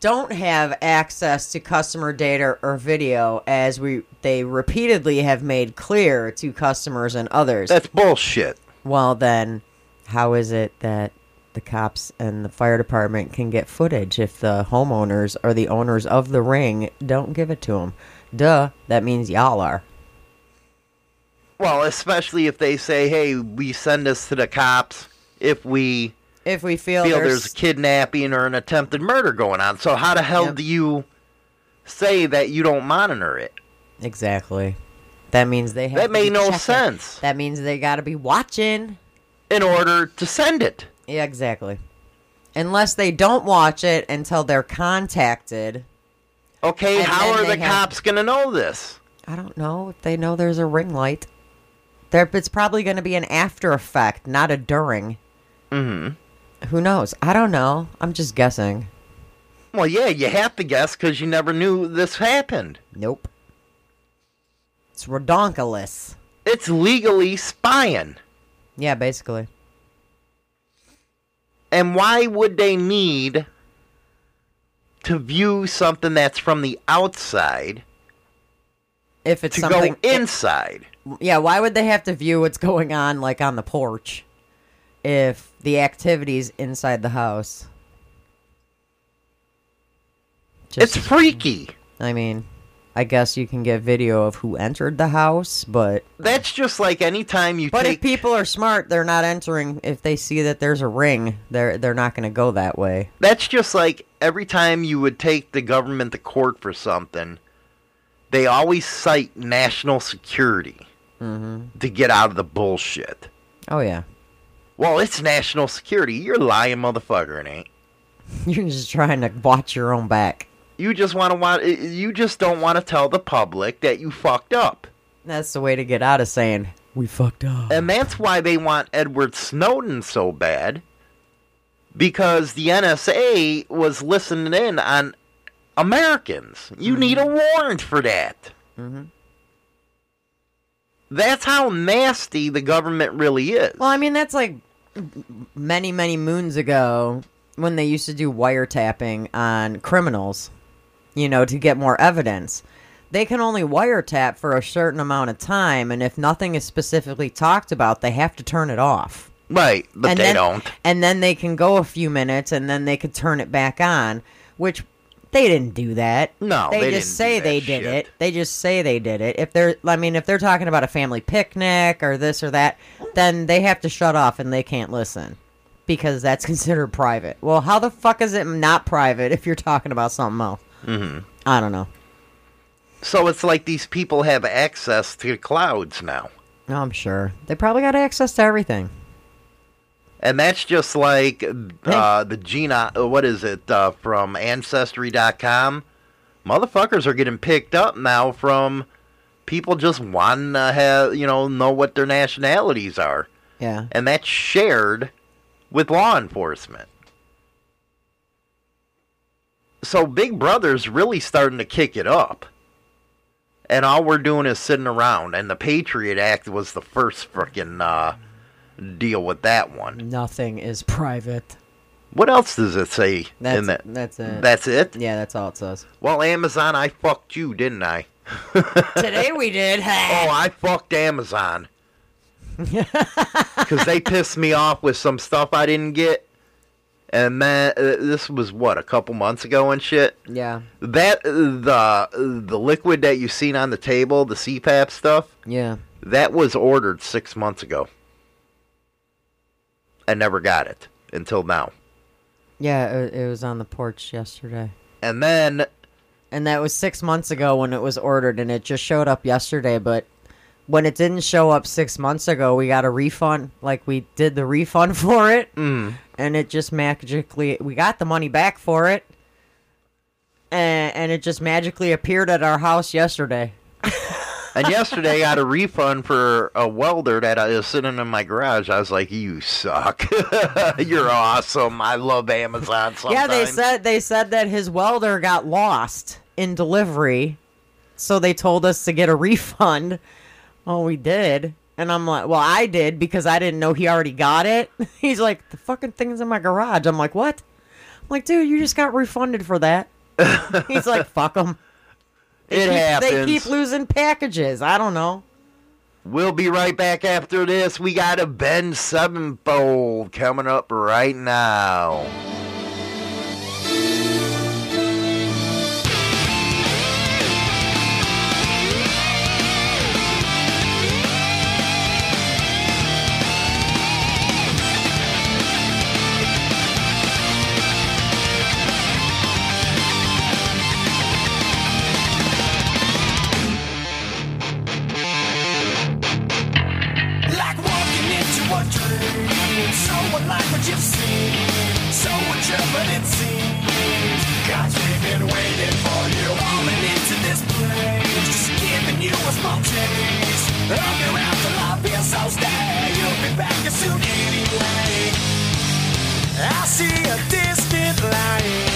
don't have access to customer data or video as we they repeatedly have made clear to customers and others. That's bullshit. well then how is it that the cops and the fire department can get footage if the homeowners or the owners of the ring don't give it to them? Duh, that means y'all are. Well, especially if they say, hey, we send us to the cops if we If we feel, feel there's, there's kidnapping or an attempted murder going on. So how the hell Yep. do you say that you don't monitor it? Exactly. That means they have That to made be no checking. sense. That means they got to be watching. In order to send it. Yeah, exactly. Unless they don't watch it until they're contacted. Okay, And how are the have- cops going to know this? I don't know if they know there's a ring light. There, it's probably going to be an after effect, not a during. Mm-hmm. Who knows? I don't know. I'm just guessing. Well, yeah, you have to guess because you never knew this happened. Nope. It's redonkulous. It's legally spying. Yeah, basically. And why would they need to view something that's from the outside If it's to something go inside? Yeah, why would they have to view what's going on like on the porch if the activity's inside the house? It's freaky. I mean, I guess you can get video of who entered the house, but That's just like any time you but take if people are smart, they're not entering if they see that there's a ring. They're they're not going to go that way. That's just like every time you would take the government to court for something, they always cite national security mm-hmm. to get out of the bullshit. Oh yeah. Well, it's national security. You're lying, motherfucker. It ain't. You're just trying to watch your own back. You just want to want. You just don't want to tell the public that you fucked up, That's the way to get out of saying we fucked up. and that's why they want Edward Snowden so bad. Because the NSA was listening in on Americans. You need a warrant for that. Mhm. That's how nasty the government really is. Well, I mean, that's like many, many moons ago when they used to do wiretapping on criminals, you know, to get more evidence. They can only wiretap for a certain amount of time, and if nothing is specifically talked about, they have to turn it off. Right, but and they then, don't. And then they can go a few minutes, and then they could turn it back on, which they didn't do that. No, they, they just say they that did it. They just say they did it. If they're, I mean, if they're talking about a family picnic or this or that, then they have to shut off and they can't listen because that's considered private. Well, how the fuck is it not private if you're talking about something else? Mm-hmm. I don't know. So it's like these people have access to clouds now. No, I'm sure they probably got access to everything. And that's just like uh, the gene. uh, What is it uh, from Ancestry.com? Motherfuckers are getting picked up now from people just wanting to have you know know what their nationalities are, Yeah. and that's shared with law enforcement. so Big Brother's really starting to kick it up. And all we're doing is sitting around. And the Patriot Act was the first freaking uh, deal with that one. Nothing is private. What else does it say That's in that? that's it. That's it? yeah, that's all it says. Well, Amazon, I fucked you, didn't I? Today we did. Oh, I fucked Amazon. Because they pissed me off with some stuff I didn't get. And then, uh, this was what, a couple months ago and shit? yeah, That, uh, the, the liquid that you seen on the table, the CPAP stuff, yeah. that was ordered six months ago. I never got it until now. Yeah, it, it was on the porch yesterday. And then And that was six months ago when it was ordered, and it just showed up yesterday. But when it didn't show up six months ago, we got a refund. Like we did the refund for it, Mm. and it just magically we got the money back for it, and, and it just magically appeared at our house yesterday. And yesterday, I got a refund for a welder that I was sitting in my garage. I was like, "You suck. You're awesome. I love Amazon." Sometimes. Yeah, they said they said that his welder got lost in delivery, so they told us to get a refund. Oh, we did. And I'm like, well, I did because I didn't know he already got it. He's like, the fucking thing's in my garage. I'm like, what? I'm like, dude, you just got refunded for that. He's like, fuck them. it They happens. They keep losing packages. I don't know. We'll be right back after this. We got Avenged Sevenfold coming up right now. Back soon anyway. I see a distant light.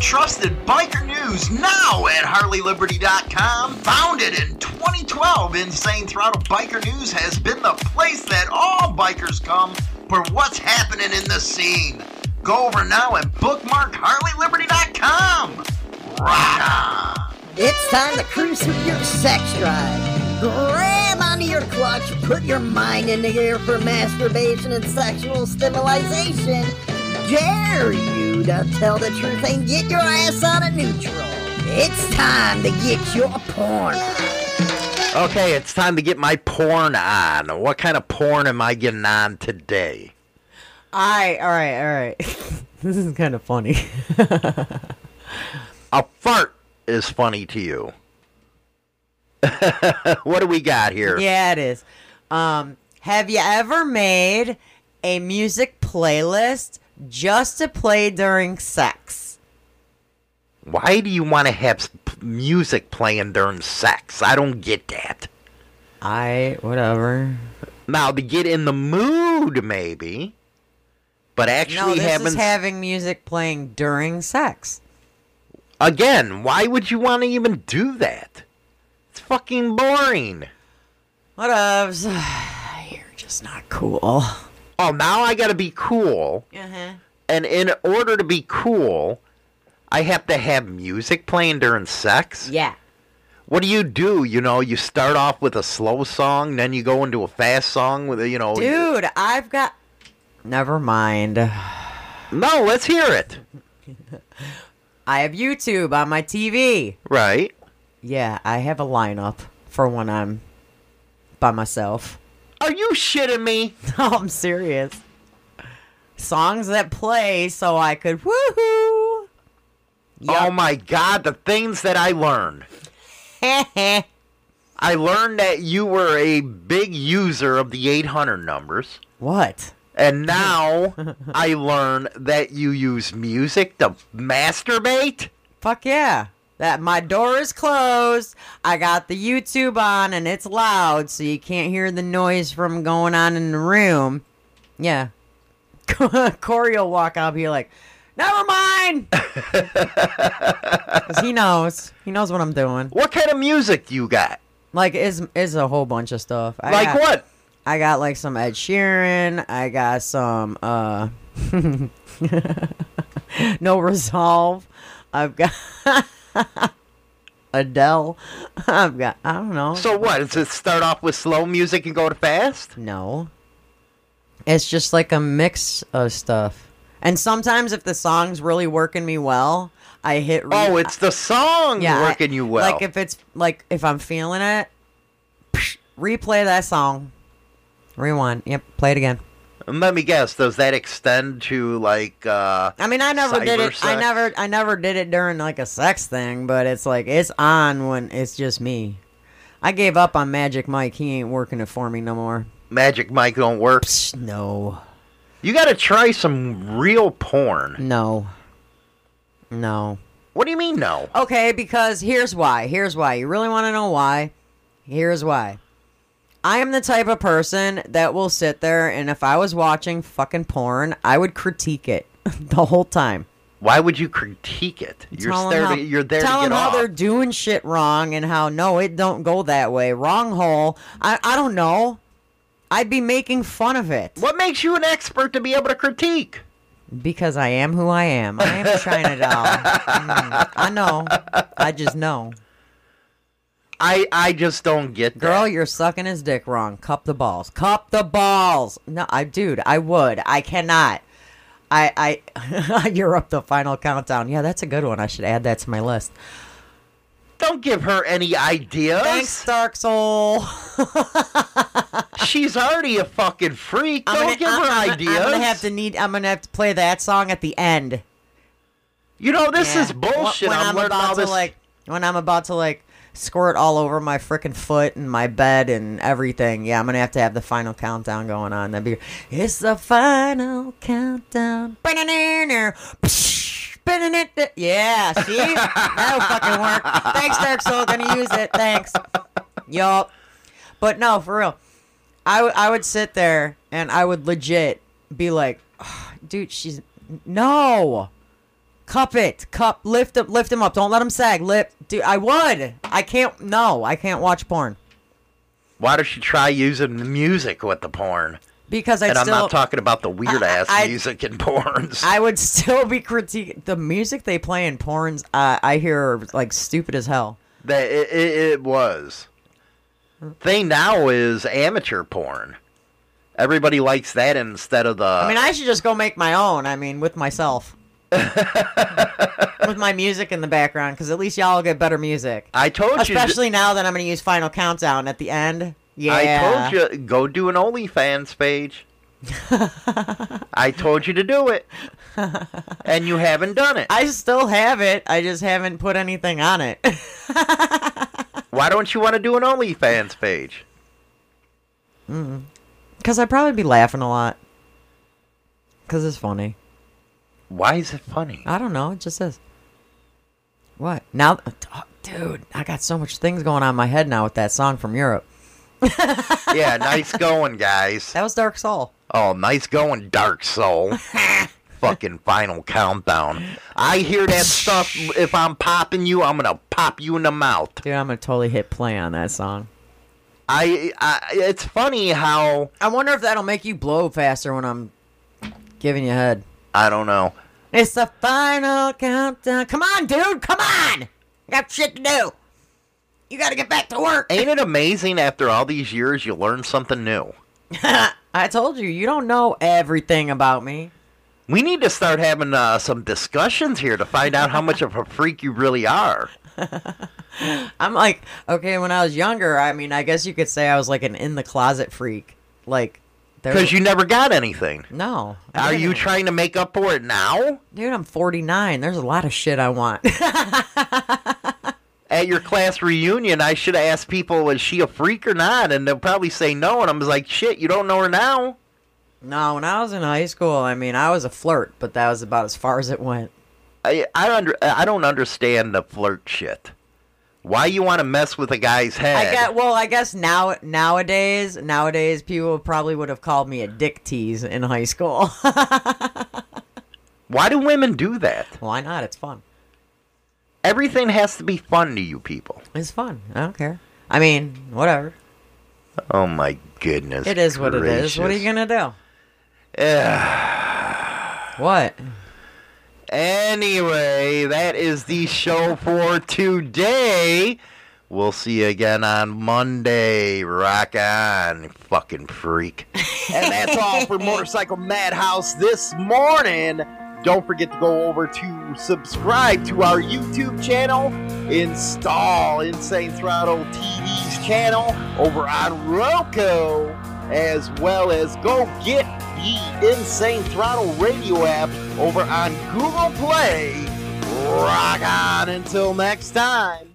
Trusted biker news now at HarleyLiberty.com. Founded in 2012, Insane Throttle Biker News has been the place that all bikers come for what's happening in the scene. Go over now and bookmark HarleyLiberty.com. On! It's time to cruise with your sex drive. Grab onto your clutch, put your mind in the gear for masturbation and sexual stimulation. Dare you to tell the truth and get your ass out of neutral. It's time to get your porn on. Okay, it's time to get my porn on. What kind of porn am I getting on today? I all right, all right. this is kind of funny. A fart is funny to you. what do we got here? yeah, it is. Um, have you ever made a music playlist just to play during sex? Why do you want to have music playing during sex? I don't get that. I whatever. Now, to get in the mood, maybe. But No, actually this having. having music playing during sex. Again, why would you want to even do that? It's fucking boring. Whatevs. You're just not cool. Oh, now I gotta be cool. Uh-huh. And in order to be cool, I have to have music playing during sex? Yeah. What do you do? You know, you start off with a slow song, then you go into a fast song with, you know. Dude, I've got. Never mind. No, let's hear it. I have YouTube on my TV. Right. Yeah, I have a lineup for when I'm by myself. Are you shitting me? No, I'm serious. Songs that play so I could woohoo. Oh my god, the things that I learned. I learned that you were a big user of the 800 numbers. what? And now I learn that you use music to masturbate? Fuck yeah. That my door is closed. I got the YouTube on and it's loud so you can't hear the noise from going on in the room. Yeah. Corey will walk out and be like, Never mind. 'Cause he knows. He knows what I'm doing. What kind of music do you got? Like is is a whole bunch of stuff. I like got- what? I got like some Ed Sheeran. I got some uh No Resolve. I've got Adele. I've got I don't know. So what? Does it start off with slow music and go to fast? no. It's just like a mix of stuff. And sometimes if the song's really working me well, I hit re- Oh, it's the song yeah, I- working you well. Like if it's like if I'm feeling it, replay that song. Rewind. Yep, play it again. Let me guess. Does that extend to like? uh I mean, I never did it. I never, I never did it during like a sex thing, but it's like it's on when it's just me. I gave up on Magic Mike. He ain't working it for me no more. Magic Mike don't work? No, You got to try some real porn. no, no. What do you mean no? Okay, because here's why. Here's why. You really want to know why? Here's why. I am the type of person that will sit there and if I was watching fucking porn, I would critique it the whole time. Why would you critique it? You're Tell there. how- to, you're there tell to 'em get how off. they're doing shit wrong and how no, it don't go that way. Wrong hole. I I don't know. I'd be making fun of it What makes you an expert to be able to critique? because I am who I am. I am a China doll. Mm, I know. I just know. I I just don't get that. Girl, you're sucking his dick wrong. Cup the balls. Cup the balls. No, I dude, I would. I cannot. I I you're up the final countdown. Yeah, that's a good one. I should add that to my list. Don't give her any ideas. Thanks, Dark Soul. She's already a fucking freak. I'm Don't gonna, give I'm, her I'm- ideas. I'm gonna have to need. I'm gonna have to play that song at the end. You know this Yeah. is bullshit. When I'm, about all to this. like, when I'm about to like squirt all over my freaking foot and my bed and everything. Yeah, I'm gonna have to have the final countdown going on. That'd be. It's the final countdown. Yeah, see, that'll fucking work. Thanks, Dark Soul. Gonna use it. Thanks. Yup. But no, for real. I, w- I would sit there and I would legit be like, "Oh, dude, she's no. Cup it, cup, lift him, lift him up. Don't let him sag. Lip, dude. I would. I can't. No, I can't watch porn Why don't you try using the music with the porn? because I and I'm not talking about the weird ass I- music in porns. I would still be critiquing the music they play in porns. Uh, I hear like stupid as hell. that it, it, it was. Thing now is amateur porn. Everybody likes that instead of the. I mean, I should just go make my own. I mean, with myself, with my music in the background, because at least y'all will get better music. I told you. Especially now that I'm going to use Final Countdown at the end. Yeah. I told you go do an OnlyFans page. I told you to do it, and you haven't done it. I still have it. I just haven't put anything on it. Why don't you want to do an OnlyFans page? Mm. Because I'd probably be laughing a lot. Because it's funny. Why is it funny? I don't know. It just is. What? Now, oh, dude, I got so much things going on in my head now with that song from Europe. yeah, nice going, guys. That was Dark Soul. Oh, nice going, Dark Soul. Fucking final countdown. I hear that stuff. If I'm popping you, I'm gonna pop you in the mouth. Dude, I'm going to totally hit play on that song. I, I. It's funny how I wonder if that'll make you blow faster when I'm giving you head. I don't know. It's the final countdown. Come on, dude. Come on. I got shit to do. You got to get back to work. Ain't it amazing? After all these years, you learn something new. I told you, you don't know everything about me. We need to start having uh, some discussions here to find out how much of a freak you really are. I'm like, okay, when I was younger, I mean, I guess you could say I was like an in the closet freak. Like, Because you never got anything. No. I Are didn't. you trying to make up for it now? Dude, I'm 49. There's a lot of shit I want. At your class reunion, I should have asked people, is she a freak or not? And they'll probably say no. And I'm like, shit, you don't know her now? no, when I was in high school, I mean, I was a flirt, but that was about as far as it went. I I, under, I don't understand the flirt shit. Why you want to mess with a guy's head? I get well. I guess now nowadays, nowadays people probably would have called me a dick tease in high school. Why do women do that? Why not? It's fun. Everything has to be fun to you people. It's fun. I don't care. I mean, whatever. Oh my goodness. It is what it is. What are you gonna do? what? Anyway, that is the show for today. We'll see you again on Monday. Rock on, fucking freak. and that's all for Motorcycle Madhouse this morning. Don't forget to go over to subscribe to our YouTube channel, install Insane Throttle TV's channel over on Roku, as well as go get the Insane Throttle radio app over on Google Play. Rock on until next time.